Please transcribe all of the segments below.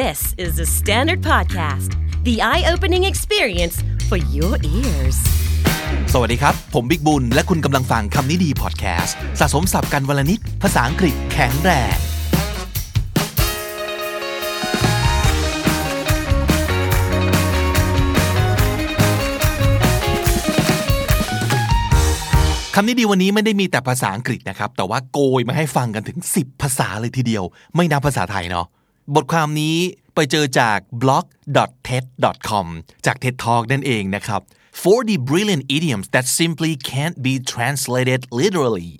This is the Standard Podcast, the eye opening experience for your ears. สวัสดีครับ ผมบิ๊กบุญ และคุณกำลังฟังคำนี้ดีพอดแคสต์สะสมสับกันวลนิด ภาษาอังกฤษแข็งแรงคำนี้ดีวันนี้ไม่ได้มีแต่ภาษาอังกฤษนะครับ แต่ว่าโกยมาให้ฟังกันถึง 10 ภาษาเลยทีเดียว ไม่นับภาษาไทยเนาะ บทความนี้ไปเจอจาก blog.ted.com จาก TED Talk นั่นเองนะครับ 40 brilliant idioms that simply can't be translated literally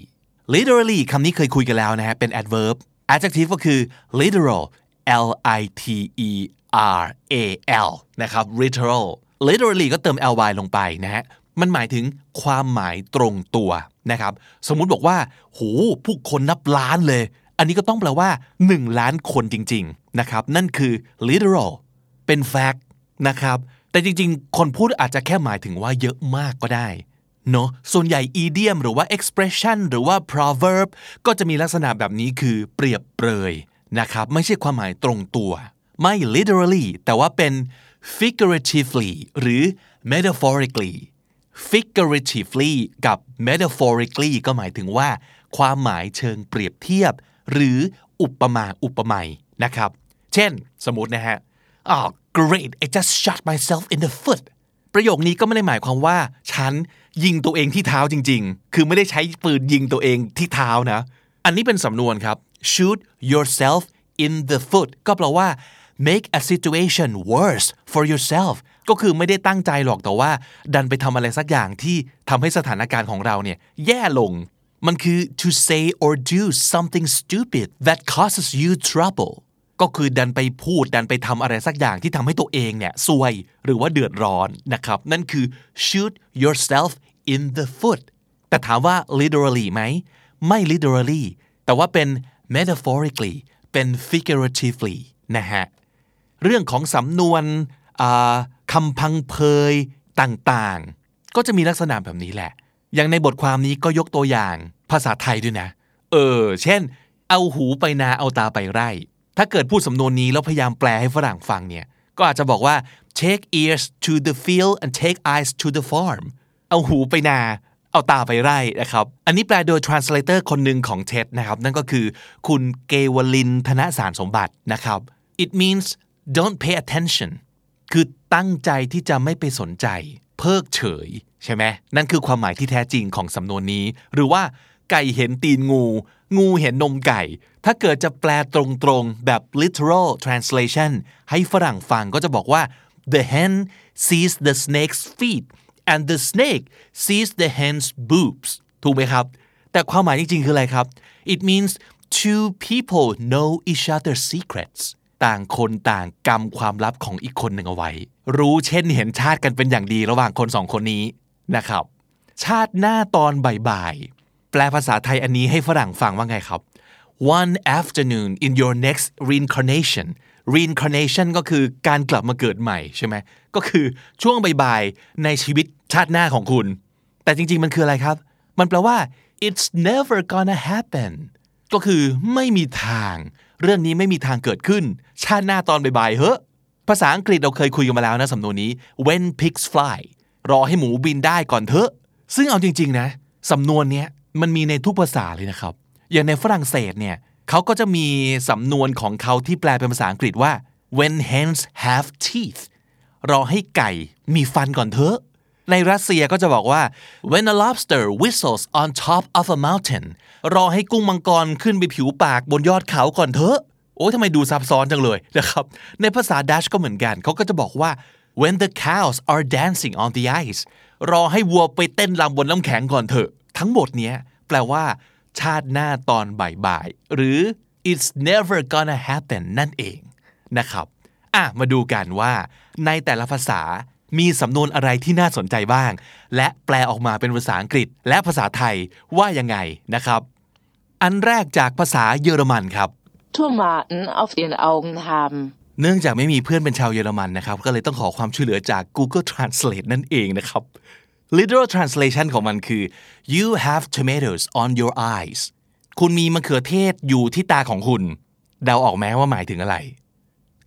literally คำนี้เคยคุยกันแล้วนะฮะ เป็น adverb adjective ก็คือ literal l i t e r a l นะครับ literal literally ก็เติม ly ลงไปนะฮะ มันหมายถึงความหมายตรงตัวนะครับ สมมุติบอกว่าโหผู้คนนับล้านเลย อันนี้ก็ต้องแปลว่า 1 ล้านคนจริง ๆ นะครับ นั่นคือ literal เป็น fact นะครับ แต่จริง ๆ คนพูดอาจจะแค่หมายถึงว่าเยอะมากก็ได้เนอะส่วนใหญ่ idiom หรือว่า expression หรือว่า proverb ก็จะมีลักษณะแบบนี้คือเปรียบเปรยนะครับ ไม่ใช่ความหมายตรงตัว ไม่ literally แต่ว่าเป็น figuratively หรือ metaphorically figuratively กับ metaphorically ก็หมายถึงว่า ความหมายเชิงเปรียบเทียบ หรืออุปมาอุปไมยนะครับ เช่น สมมตินะฮะ oh great I just shot myself in the foot ประโยคนี้ก็ไม่ได้หมายความว่า ฉันยิงตัวเองที่เท้าจริง ๆ คือไม่ได้ใช้ปืนยิงตัวเองที่เท้านะ อันนี้เป็นสำนวนครับ shoot yourself in the foot ก็แปลว่า make a situation worse for yourself ก็คือไม่ได้ตั้งใจหรอกแต่ว่า ดันไปทำอะไรสักอย่างที่ทำให้สถานการณ์ของเราเนี่ยแย่ลง มันคือ to say or do something stupid that causes you trouble ก็คือดันไปพูดดันไปทำอะไรสักอย่างที่ทำให้ตัวเองเนี่ยซวยหรือว่าเดือดร้อนนะครับ นั่นคือ shoot yourself in the foot แต่ถามว่า literally ไหม ไม่ literally แต่ว่าเป็น metaphorically เป็น figuratively นะฮะ เรื่องของสำนวนคำพังเพยต่างๆ ก็จะมีลักษณะแบบนี้แหละ อย่างในบทความนี้ก็ยกตัวอย่างภาษาไทยด้วยนะ เออ เช่น เอาหูไปนาเอาตาไปไร่ ถ้าเกิดพูดสำนวนนี้แล้วพยายามแปลให้ฝรั่งฟังเนี่ย ก็อาจจะบอกว่า take ears to the field and take eyes to the farm เอาหูไปนา เอาตาไปไร่นะครับ อันนี้แปลโดย translator คนหนึ่งของเท็ดนะครับ นั่นก็คือคุณเกวลินธนสารสมบัตินะครับ it means don't pay attention คือตั้งใจที่จะไม่ไปสนใจ เพิกเฉยใช่ไหมนั่นคือความหมายที่แท้จริงของสำนวนนี้ หรือว่าไก่เห็นตีนงู งูเห็นนมไก่ ถ้าเกิดจะแปลตรงๆแบบ literal translation ให้ฝรั่งฟังก็จะบอกว่า the hen sees the snake's feet and the snake sees the hen's boobs ถูกไหมครับ แต่ความหมายจริงๆคืออะไรครับ it means two people know each other's secrets ต่างคนต่างกำความลับของอีกคนหนึ่งเอาไว้ รู้เช่นเห็นชาติกันเป็นอย่างดีระหว่างคนสองคนนี้นะครับ ชาติหน้าตอนบ่ายๆแปลภาษาไทยอันนี้ให้ฝรั่งฟังว่าไงครับ one afternoon in your next reincarnation reincarnation ก็คือการกลับมาเกิดใหม่ใช่ไหมก็คือช่วงบ่ายๆในชีวิตชาติหน้าของคุณ แต่จริงๆมันคืออะไรครับ มันแปลว่า it's never gonna happen ก็คือไม่มีทาง เรื่องนี้ไม่มีทางเกิดขึ้น ชาติหน้าตอนบ่ายๆเฮ้ภาษาอังกฤษเราเคยคุยกันมาแล้วนะสำนวนนี้ when pigs fly รอให้หมูบินได้ก่อนเถอะ ซึ่งเอาจริง ๆ นะสำนวนนี้มันมีในทุกภาษาเลยนะครับ อย่างในฝรั่งเศสเนี่ยเขาก็จะมีสำนวนของเขาที่แปลเป็นภาษาอังกฤษว่า when hens have teeth รอให้ไก่มีฟันก่อนเถอะ ในรัสเซียก็จะบอกว่า when a lobster whistles on top of a mountain รอให้กุ้งมังกรขึ้นไปผิวปากบนยอดเขาก่อนเถอะ โอ้ยทำไมดูซับซ้อนจังเลยนะครับ ในภาษาดัชก็เหมือนกัน เขาก็จะบอกว่า when the cows are dancing on the ice รอให้วัวไปเต้นรำบนน้ำแข็งก่อนเถอะ ทั้งหมดเนี้ยแปลว่า ชาติหน้าตอนบ่ายๆหรือ it's never gonna happen นั่นเองนะครับ อะ มาดูกันว่าในแต่ละภาษา มีสำนวนอะไรที่น่าสนใจบ้าง และแปลออกมาเป็นภาษาอังกฤษ และภาษาไทยว่ายังไงนะครับ อันแรกจากภาษาเยอรมันครับ Tomaten auf den Augen haben. เนื่องจากไม่มีเพื่อนเป็นชาวเยอรมันนะครับ ก็เลยต้องขอความช่วยเหลือจาก Google Translate นั่นเองนะครับ literal translation ของมันคือ you have tomatoes on your eyes คุณมีมะเขือเทศอยู่ที่ตาของคุณ เดาออกไหมว่าหมายถึงอะไร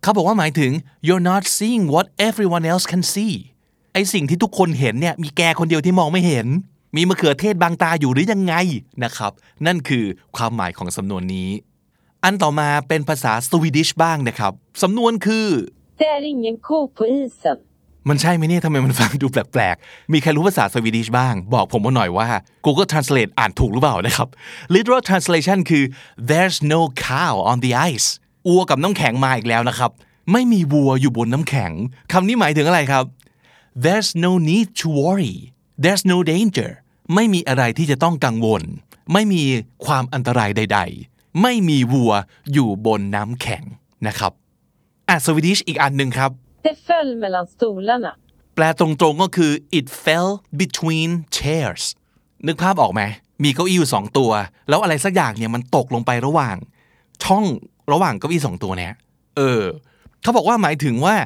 เขาบอกว่าหมายถึง you're not seeing what everyone else can see ไอสิ่งที่ทุกคนเห็นเนี่ยมีแกคนเดียวที่มองไม่เห็น มีมะเขือเทศบางตาอยู่หรือยังไงนะครับ นั่นคือความหมายของสำนวนนี้ อันต่อมาเป็นภาษาสวีดิชบ้างนะครับสำนวนคือ Det är ingen ko på isen. มันใช่ไหมเนี่ยทำไมมันฟังดูแปลกๆ มีใครรู้ภาษาสวีดิชบ้าง บอกผมมาหน่อยว่า Google Translate อ่านถูกหรือเปล่านะครับ literal translation คือ there's no cow on the ice อัวกับน้ำแข็งมาอีกแล้วนะครับ ไม่มีวัวอยู่บนน้ำแข็งคำนี้หมายถึงอะไรครับ there's no need to worry there's no danger ไม่มีอะไรที่จะต้องกังวล ไม่มีความอันตรายใด ๆ ไม่มีวัวอยู่บนน้ำแข็งนะครับอะสวีดิชอีกอันหนึ่งครับ Det föll mellan stolarna. แปลตรงๆก็คือ it fell between chairs นึกภาพออกไหมมีเก้าอี้อยู่สองตัว แล้วอะไรสักอย่างเนี่ยมันตกลงไประหว่าง ช่อง ระหว่างเก้าอี้สองตัวเนี้ยเออเขาบอกว่าหมายถึงว่า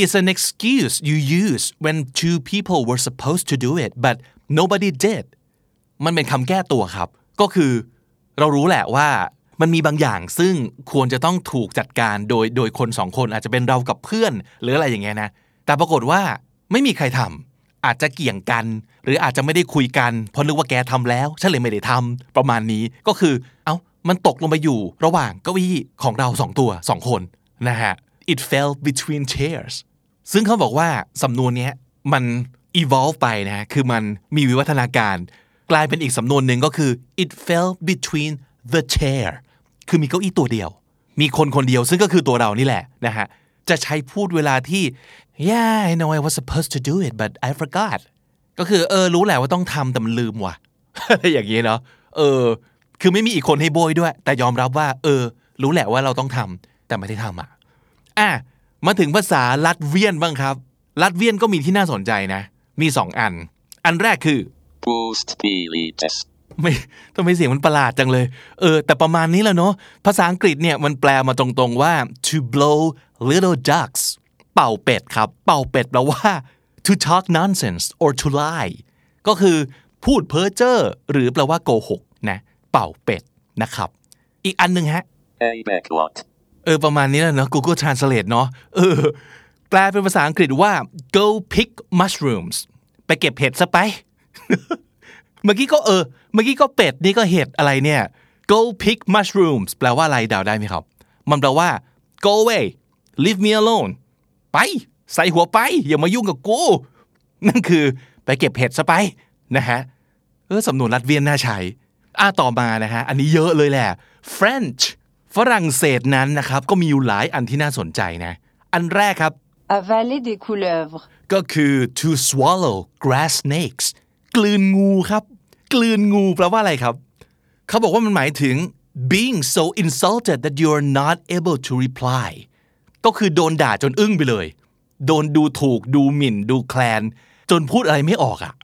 it's an excuse you use when two people were supposed to do it but nobody did มันเป็นคำแก้ตัวครับ ก็คือเรารู้แหละว่ามันมีบางอย่างซึ่งควรจะต้องถูกจัดการโดยโดยคนสองคนอาจจะเป็นเรากับเพื่อน หรืออะไรอย่างเงี้ยนะ แต่ปรากฏว่าไม่มีใครทำอาจจะเกี่ยงกัน หรืออาจจะไม่ได้คุยกันเพราะนึกว่าแกทำแล้วฉันเลยไม่ได้ทำประมาณนี้ก็คือเอา้า มันตกลงไปอยู่ระหว่างเก้าอี้ของเราสองตัวสองคนนะฮะ it fell between chairs ซึ่งเขาบอกว่าสำนวนนี้มัน evolve ไปนะคือมันมีวิวัฒนาการกลายเป็นอีกสำนวนหนึ่งก็คือ it fell between the chair คือมีเก้าอี้ตัวเดียว มีคนคนเดียวซึ่งก็คือตัวเรานี่แหละนะฮะจะใช้พูดเวลาที่ yeah I know I was supposed to do it but I forgot ก็คือเออรู้แหละว่าต้องทำแต่มันลืมว่ะอะไรอย่างเงี้ยเนาะเออ คือไม่มีอีกคนให้โบยด้วย แต่ยอมรับว่า เออ รู้แหละว่าเราต้องทำแต่ไม่ได้ทำอะอะมาถึงภาษาลัตเวียนบ้างครับ ลัตเวียนก็มีที่น่าสนใจนะ มีสองอัน อันแรกคือ Boost Bilites. ไม่ทำไมเสียงมันประหลาดจังเลย เออ แต่ประมาณนี้แหละเนาะ ภาษาอังกฤษเนี่ยมันแปลมาตรงๆว่า to blow little ducks เป่าเป็ดครับ เป่าเป็ดแปลว่า to talk nonsense or to lie ก็คือพูดเพ้อเจ้อหรือแปลว่าโกหกนะ เป่าเป็ดนะครับ อีกอันหนึ่งฮะ A backlot. เออประมาณนี้แหละเนาะ Google Translate เนาะเออแปลเป็นภาษาอังกฤษว่า go pick mushrooms ไปเก็บเห็ดซะไป เมื่อกี้ก็เออ เมื่อกี้ก็เป็ดนี่ก็เห็ดอะไรเนี่ย go pick mushrooms แปลว่าอะไรเดาได้ไหมครับ มันแปลว่า go away leave me alone ไป ใส่หัวไป อย่ามายุ่งกับกู นั่นคือไปเก็บเห็ดซะไปนะฮะ เออสำนวนรัดเวียนน่าใช้ อ่าต่อมานะฮะอันนี้เยอะเลยแหละ French ฝรั่งเศสนั้นนะครับก็มีอยู่หลายอันที่น่าสนใจนะ อันแรกครับ Avaler des couleuvres. ก็คือ to swallow grass snakes กลืนงูครับ กลืนงูแปลว่าอะไรครับ เขาบอกว่ามันหมายถึง being so insulted that you are not able to reply ก็คือโดนด่าจนอึ้งไปเลย โดนดูถูกดูหมิ่น ดูแคลน จนพูดอะไรไม่ออกอะ่ะ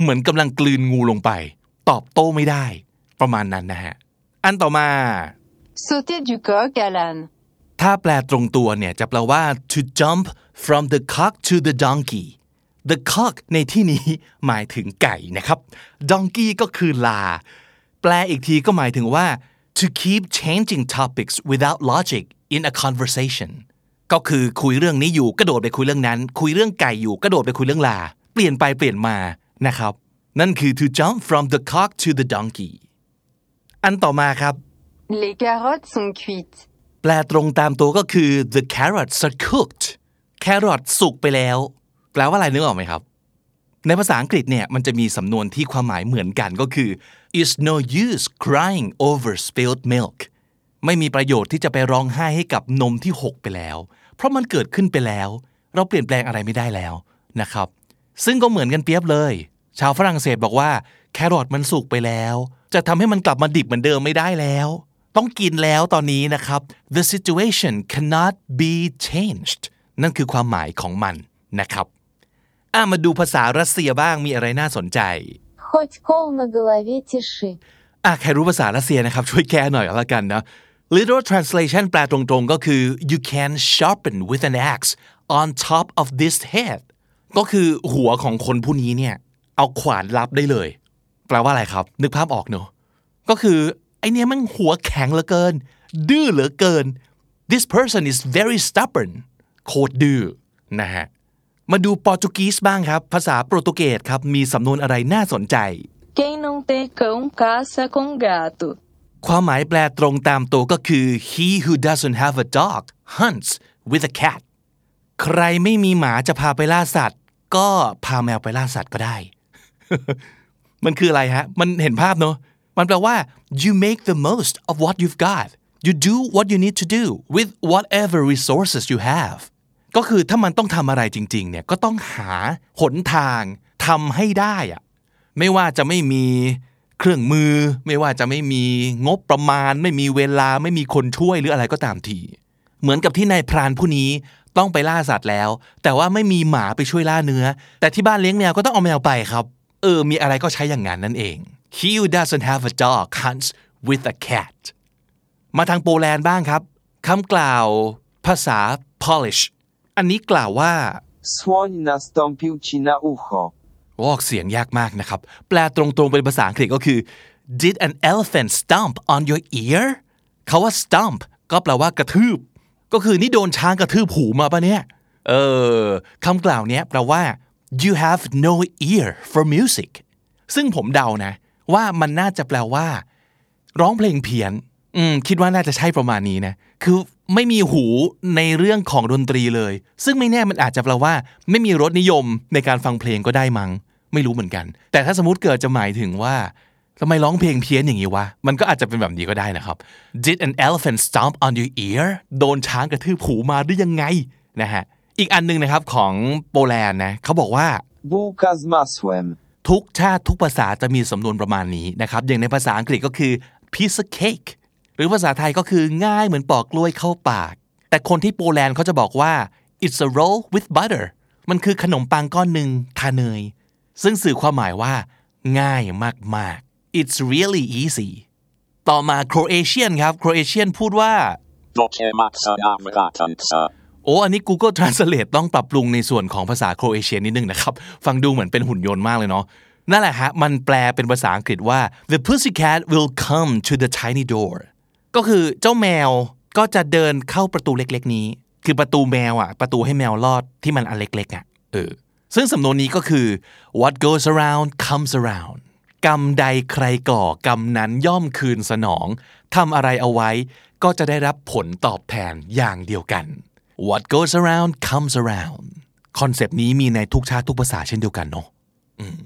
เหมือนกำลังกลืนงูลงไป ตอบโต้ไม่ได้ ประมาณนั้นนะฮะ อันต่อมา Sauter du coq à l'âne. ถ้าแปลตรงตัวเนี่ยจะแปลว่า to jump from the cock to the donkey the cock ในที่นี้หมายถึงไก่นะครับ donkey ก็คือลา แปลอีกทีก็หมายถึงว่า to keep changing topics without logic in a conversation ก็คือคุยเรื่องนี้อยู่กระโดดไปคุยเรื่องนั้น คุยเรื่องไก่อยู่กระโดดไปคุยเรื่องลา เปลี่ยนไปเปลี่ยนมานะครับ นั่นคือ to jump from the cock to the donkey อันต่อมาครับ Les carottes sont cuites. แปลตรงตามตัวก็คือ the carrots are cooked carrot สุกไปแล้ว แปลว่าอะไรนึกออกไหมครับ ในภาษาอังกฤษเนี่ยมันจะมีสำนวนที่ความหมายเหมือนกันก็คือ it's no use crying over spilled milk ไม่มีประโยชน์ที่จะไปร้องไห้ให้กับนมที่หกไปแล้ว เพราะมันเกิดขึ้นไปแล้ว เราเปลี่ยนแปลงอะไรไม่ได้แล้วนะครับ ซึ่งก็เหมือนกันเปียบเลย ชาวฝรั่งเศสบอกว่าแครอทมันสุกไปแล้ว จะทำให้มันกลับมาดิบเหมือนเดิมไม่ได้แล้ว ต้องกินแล้วตอนนี้นะครับ the situation cannot be changed นั่นคือความหมายของมันนะครับอ่ะมาดูภาษารัสเซียบ้างมีอะไรน่าสนใจ Хоть кол на голове тиши. อ่ะใครรู้ภาษารัสเซียนะครับ ช่วยแก้หน่อยละกันนะ literal translation แปลตรงๆก็คือ you can sharpen with an axe on top of this head ก็คือหัวของคนผู้นี้เนี่ย เอาขวานรับได้เลย แปลว่าอะไรครับ นึกภาพออกเนอะก็คือไอเนี้ยมันหัวแข็งเหลือเกิน ดื้อเหลือเกิน this person is very stubborn โคตรดื้อนะฮะมาดูโปรตุเกสบ้างครับ ภาษาโปรตุเกสครับ มีสำนวนอะไรน่าสนใจ Quem não tem cão caça com gato. ความหมายแปลตรงตามตัวก็คือ he who doesn't have a dog hunts with a cat ใครไม่มีหมาจะพาไปล่าสัตว์ ก็พาแมวไปล่าสัตว์ก็ได้ มันคืออะไรฮะ มันเห็นภาพเนอะมันแปลว่า you make the most of what you've got you do what you need to do with whatever resources you have ก็คือถ้ามันต้องทำอะไรจริง ๆ เนี่ยก็ต้องหาหนทางทำให้ได้อะไม่ว่าจะไม่มีเครื่องมือ ไม่ว่าจะไม่มีงบประมาณ ไม่มีเวลาไม่มีคนช่วยหรืออะไรก็ตามทีเหมือนกับที่นายพรานผู้นี้ต้องไปล่าสัตว์แล้ว แต่ว่าไม่มีหมาไปช่วยล่าเนื้อ แต่ที่บ้านเลี้ยงแมวก็ต้องเอาแมวไปครับ เออ มีอะไรก็ใช้อย่างนั้นนั่นเอง He who doesn't have a dog hunts with a cat มาทางโปแลนด์บ้างครับคำกล่าวภาษา Polish อันนี้กล่าวว่า Słoń nastąpił ci na ucho. วอกเสียงยากมากนะครับ แปลตรงๆ เป็นภาษาอังกฤษก็คือ did an elephant stomp on your ear เขาว่า stomp ก็แปลว่ากระทืบ ก็คือนี่โดนช้างกระทืบหูมาปะเนี่ย เออคำกล่าวเนี้ยแปลว่า you have no ear for music ซึ่งผมเดานะ ว่ามันน่าจะแปลว่า ร้องเพลงเพี้ยน อืม คิดว่าน่าจะใช่ประมาณนี้นะ คือไม่มีหูในเรื่องของดนตรีเลย ซึ่งไม่แน่มันอาจจะแปลว่า ไม่มีรสนิยมในการฟังเพลงก็ได้มัง้งไม่รู้เหมือนกัน แต่ถ้าสมมติเกิดจะหมายถึงว่าทำไมร้องเพลงเพี้ยนอย่างนี้วะ มันก็อาจจะเป็นแบบนี้ก็ได้นะครับ Did an elephant stomp on your ear โดนช้างกระทืบหูมาได้ยังไงนะฮะ อีกอันหนึงนะครับของโปแลนด์นะเขาบอกว่า Bułka z masłem. ทุกชาติทุกภาษาจะมีสำนวนประมาณนี้นะครับ อย่างในภาษาอังกฤษก็คือ piece of cake หรือภาษาไทยก็คือง่ายเหมือนปอกกล้วยเข้าปาก แต่คนที่โปแลนด์เขาจะบอกว่า it's a roll with butter มันคือขนมปังก้อนหนึ่งทาเนย ซึ่งสื่อความหมายว่า ง่ายมากๆ it's really easy ต่อมา Croatian ครับ Croatian พูดว่า Doke maksa avratanca. โอ้อันนี้ Google Translate ต้องปรับปรุงในส่วนของภาษาโครเอเชียนิดนึงนะครับ ฟังดูเหมือนเป็นหุ่นยนต์มากเลยเนาะนั่นแหละฮะ มันแปลเป็นภาษาอังกฤษว่า the pussycat will come to the tiny door ก็คือเจ้าแมวก็จะเดินเข้าประตูเล็กๆนี้ คือประตูแมวอะ ประตูให้แมวลอดที่มันอันเล็กๆอะเออซึ่งสำนวนนี้ก็คือ what goes around comes around กรรมใดใครก่อกรรมนั้นย่อมคืนสนองทำอะไรเอาไว้ ก็จะได้รับผลตอบแทนอย่างเดียวกัน what goes around comes around คอนเซปต์นี้มีในทุกชาติทุกภาษาเช่นเดียวกันเนาะอืม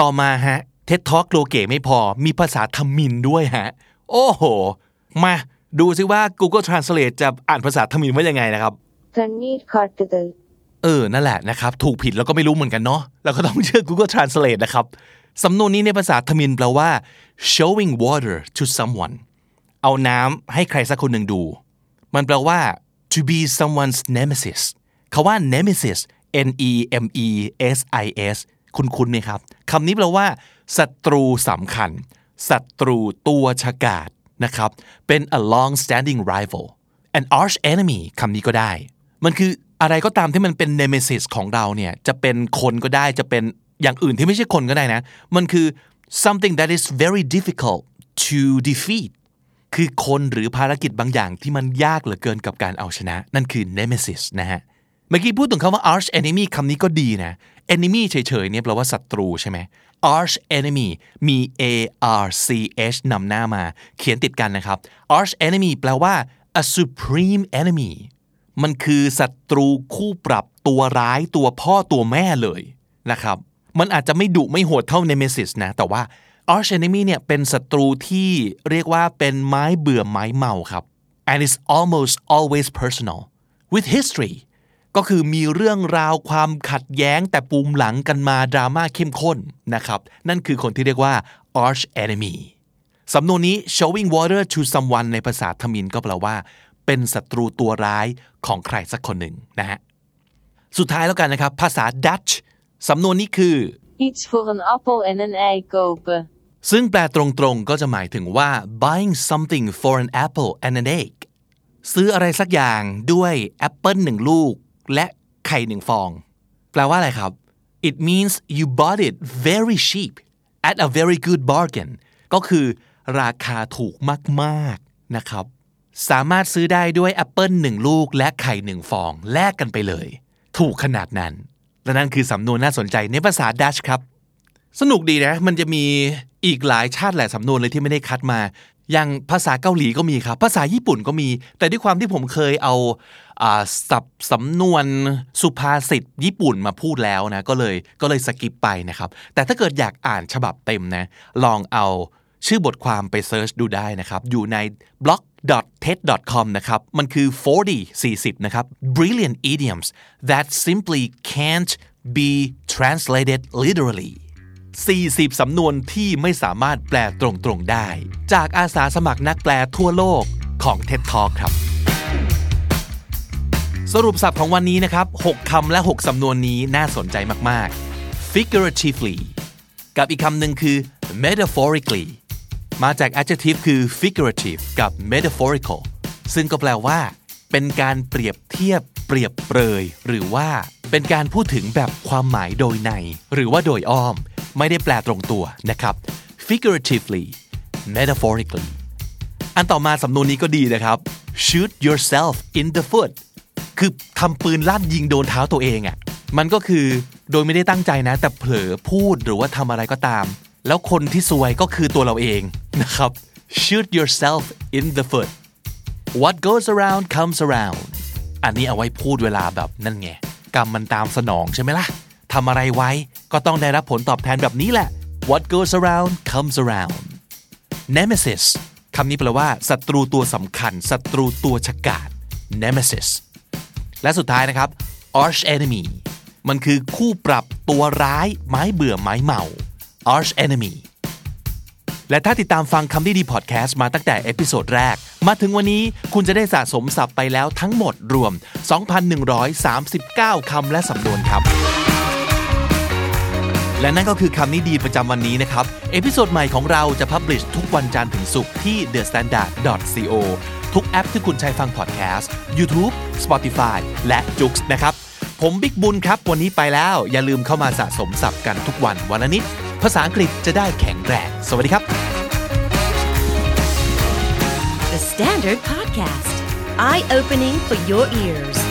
ต่อมาฮะเท็ดทอ k โลเกไม่พอมีภาษาทมินด้วยฮะ โอ้โห มาดูซิว่า Google Translate จะอ่านภาษาทมินว่ายังไงนะครับ Tanir kartıdır. เออ นั่นแหละนะครับ ถูกผิดแล้วก็ไม่รู้เหมือนกันเนาะเราก็ต้องเชื่อ Google Translate นะครับ สำนวนนี้ในภาษาทมินแปลว่า showing water to someone เอาน้ำให้ใครสักคนหนึ่งดู มันแปลว่า to be someone's nemesis คาว่า nemesis n e m e s i s คุณคุณไหมครับคำนี้แปลว่าศัตรูสำคัญศัตรูตัวฉกาจนะครับเป็น a long standing rival an arch enemy คำนี้ก็ได้ มันคืออะไรก็ตามที่มันเป็น nemesis ของเราเนี่ยจะเป็นคนก็ได้จะเป็นอย่างอื่นที่ไม่ใช่คนก็ได้นะ มันคือ something that is very difficult to defeat คือคนหรือภารกิจบางอย่างที่มันยากเหลือเกินกับการเอาชนะ นั่นคือ nemesis นะฮะเมื่อกี้พูดถึงคำว่า arch enemy คำนี้ก็ดีนะ enemy เฉยๆเนี่ยแปลว่าศัตรูใช่ไหม arch enemy มี a r c h นำหน้ามา เขียนติดกันนะครับ arch enemy แปลว่า a supreme enemy มันคือศัตรูคู่ปรับตัวร้ายตัวพ่อตัวแม่เลยนะครับ มันอาจจะไม่ดุไม่โหดเท่า nemesis นะ แต่ว่า arch enemy เนี่ยเป็นศัตรูที่เรียกว่าเป็นไม้เบื่อไม้เมาครับ and it's almost always personal with history ก็คือมีเรื่องราวความขัดแย้งแต่ปูมหลังกันมาดราม่าเข้มข้นนะครับ นั่นคือคนที่เรียกว่า arch enemy สำนวนนี้ showing water to someone ในภาษาทมินก็แปลว่า เป็นศัตรูตัวร้ายของใครสักคนหนึ่งนะฮะ สุดท้ายแล้วกันนะครับ ภาษา Dutch สำนวนนี้คือ Iets voor een appel en een ei kopen. ซึ่งแปลตรงๆก็จะหมายถึงว่า buying something for an apple and an egg ซื้ออะไรสักอย่างด้วยแอปเปิลหนึ่งลูก และไข่หนึ่งฟอง แปลว่าอะไรครับ it means you bought it very cheap at a very good bargain ก็คือราคาถูกมากๆนะครับ สามารถซื้อได้ด้วยแอปเปิลหนึ่งลูก และไข่หนึ่งฟอง แลกกันไปเลย ถูกขนาดนั้น และนั่นคือสำนวนน่าสนใจในภาษาดัชครับ สนุกดีนะ มันจะมี อีกหลายชาติหลายสำนวนเลยที่ไม่ได้คัดมาอย่างภาษาเกาหลีก็มีครับ ภาษาญี่ปุ่นก็มี แต่ด้วยความที่ผมเคยเอาสับสำนวนสุภาษิตญี่ปุ่นมาพูดแล้วนะ ก็เลยก็เลย skip ไปนะครับ แต่ถ้าเกิดอยากอ่านฉบับเต็มนะ ลองเอาชื่อบทความไป search ดูได้นะครับ อยู่ใน blog.ted.com นะครับ มันคือ 40 40 นะครับ brilliant idioms that simply can't be translated literally 40 สำนวนที่ไม่สามารถแปลตรงๆได้ จากอาสาสมัครนักแปลทั่วโลกของ TED Talk ครับ สรุปศัพท์ของวันนี้นะครับ 6 คำและ 6 สำนวนนี้น่าสนใจมาก ๆ figuratively กับอีกคำหนึ่งคือ metaphorically มาจาก adjective คือ figurative กับ metaphorical ซึ่งก็แปลว่า เป็นการเปรียบเทียบ เปรียบเปรย หรือว่าเป็นการพูดถึงแบบความหมายโดยใน หรือว่าโดยอ้อม ไม่ได้แปลตรงตัวนะครับ figuratively metaphorically อันต่อมาสำนวนนี้ก็ดีนะครับ shoot yourself in the foot คือทำปืนลั่นยิงโดนเท้าตัวเองอะ่ะมันก็คือโดยไม่ได้ตั้งใจนะ แต่เผลอพูดหรือว่าทำอะไรก็ตาม แล้วคนที่ซวยก็คือตัวเราเองนะครับ shoot yourself in the foot what goes around comes around อันนี้เอาไว้พูดเวลาแบบนั่นไง กรรมมันตามสนองใช่ไหมล่ะทำอะไรไว้ ก็ต้องได้รับผลตอบแทนแบบนี้แหละ what goes around comes around nemesis คำนี้แปลว่าศัตรูตัวสำคัญศัตรูตัวฉกาจ nemesis และสุดท้ายนะครับ arch enemy มันคือคู่ปรับตัวร้ายไม้เบื่อไม้เมา arch enemy และถ้าติดตามฟังคำนี้ดีพอดแคสต์มาตั้งแต่ episode แรก มาถึงวันนี้คุณจะได้สะสมศัพท์ไปแล้วทั้งหมดรวม 2,139 คำและสำนวนครับ และนั่นก็คือคำนี้ดีประจำวันนี้นะครับ episode ใหม่ของเราจะ publish ทุกวันจันทร์ถึงศุกร์ที่ thestandard.co ทุกแอปที่คุณใช้ฟังพอดแคสต์ YouTube Spotify และ j o o x นะครับ ผมบิ๊กบุญครับ วันนี้ไปแล้ว อย่าลืมเข้ามาสะสมศัพท์กันทุกวันวันละนิด ภาษาอังกฤษจะได้แข็งแรง สวัสดีครับ The Standard Podcast, eye opening for your ears.